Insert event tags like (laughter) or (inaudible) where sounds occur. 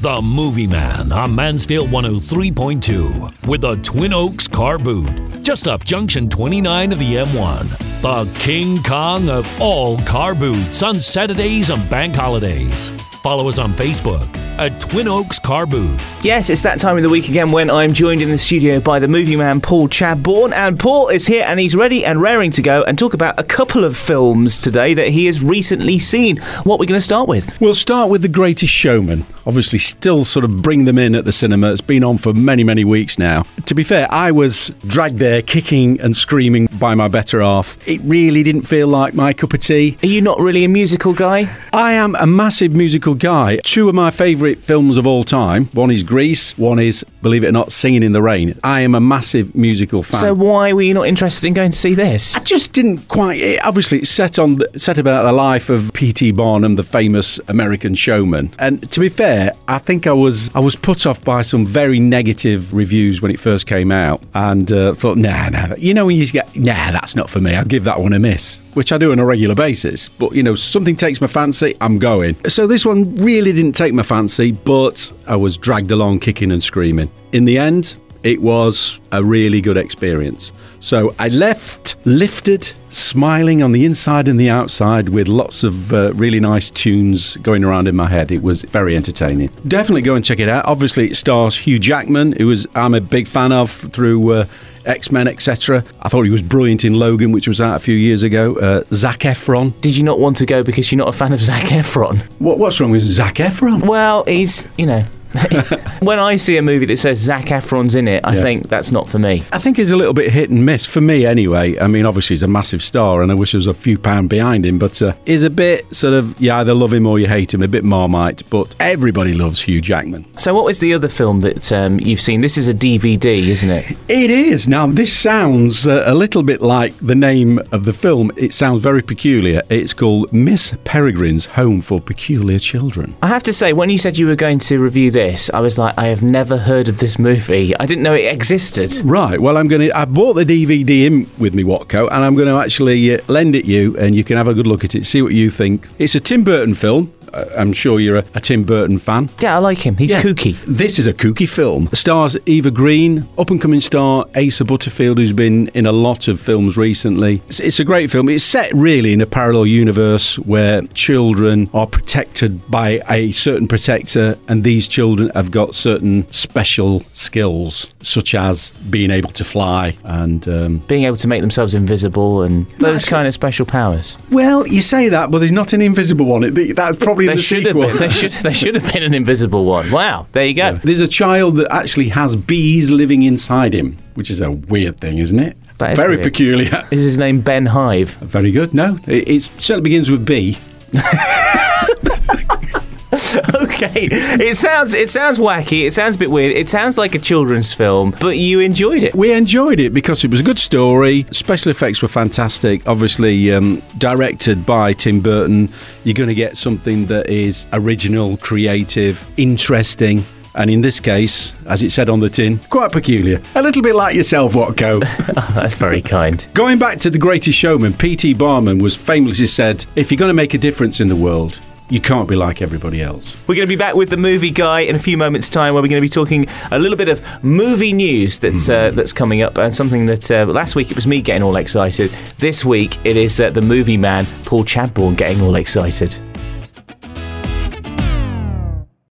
The Movie Man on Mansfield 103.2 with the Twin Oaks Car Boot, just up Junction 29 of the M1. The King Kong of all car boots on Saturdays and bank holidays. Follow us on Facebook at Twin Oaks Car Boot. Yes, it's that time of the week again when I'm joined in the studio by the movie man Paul Chadbourne. And Paul is here and he's ready and raring to go and talk about a couple of films today that he has recently seen. What are we going to start with? We'll start with The Greatest Showman. Obviously, still sort of bring them in at the cinema. It's been on for many, many weeks now. To be fair, I was dragged there kicking and screaming by my better half. It really didn't feel like my cup of tea. Are you not really a musical guy? I am a massive musical guy. Two of my favourite films of all time one is Grease, one is, believe it or not, Singing in the Rain. I am a massive musical fan. So why were you not interested in going to see this? I just didn't quite. It, obviously, it's set on the, set about the life of P.T. Barnum, the famous American showman. And to be fair, I think I was I was put off by some very negative reviews when it first came out, and uh, thought, nah, nah. You know when you get, nah, that's not for me. I'll give that one a miss, which I do on a regular basis. But you know, something takes my fancy, I'm going. So this one really didn't take my fancy, but I was dragged along, kicking and screaming. In the end, it was a really good experience. So I left lifted, smiling on the inside and the outside with lots of uh, really nice tunes going around in my head. It was very entertaining. Definitely go and check it out. Obviously, it stars Hugh Jackman, who was I'm a big fan of through. Uh, X Men, etc. I thought he was brilliant in Logan, which was out a few years ago. Uh, Zac Efron. Did you not want to go because you're not a fan of Zac Efron? What, what's wrong with Zac Efron? Well, he's, you know, (laughs) when I see a movie that says Zac Efron's in it, I Yes. think that's not for me. I think he's a little bit hit and miss for me, anyway. I mean, obviously he's a massive star, and I wish there was a few pound behind him. But uh, he's a bit sort of you either love him or you hate him, a bit marmite. But everybody loves Hugh Jackman. So, what was the other film that um, you've seen? This is a DVD, isn't it? It is now. This sounds uh, a little bit like the name of the film. It sounds very peculiar. It's called Miss Peregrine's Home for Peculiar Children. I have to say, when you said you were going to review this, I was like, I have never heard of this movie. I didn't know it existed. Right. Well, I'm going to. I bought the DVD in with me, Watco, and I'm going to actually uh, lend it you, and you can have a good look at it, see what you think. It's a Tim Burton film. I'm sure you're a, a Tim Burton fan. Yeah, I like him. He's kooky. This is a kooky film. Stars Eva Green, up and coming star Asa Butterfield, who's been in a lot of films recently. It's, it's a great film. It's set really in a parallel universe where children are protected by a certain protector, and these children have got certain special skills, such as being able to fly and. Um, Being able to make themselves invisible and those kind of special powers. well, you say that, but there's not an invisible one. It- That's probably There the should have sequel. been. There should. There should have been an invisible one. Wow. There you go. There's a child that actually has bees living inside him, which is a weird thing, isn't it? That is Very weird. peculiar. Is his name Ben Hive? Very good. No, it, it certainly begins with B. (laughs) okay. It sounds. It sounds wacky. It sounds a bit weird. It sounds like a children's film, but you enjoyed it. We enjoyed it because it was a good story. Special effects were fantastic. Obviously, um, directed by Tim Burton. You're going to get something that is original, creative, interesting. And in this case, as it said on the tin, quite peculiar. A little bit like yourself, Watco. (laughs) That's very kind. Going back to The Greatest Showman, P.T. Barnum was famously said, if you're going to make a difference in the world, you can't be like everybody else. We're going to be back with the movie guy in a few moments' time, where we're going to be talking a little bit of movie news that's uh, that's coming up, and something that uh, last week it was me getting all excited. This week it is uh, the movie man Paul Chadbourne getting all excited.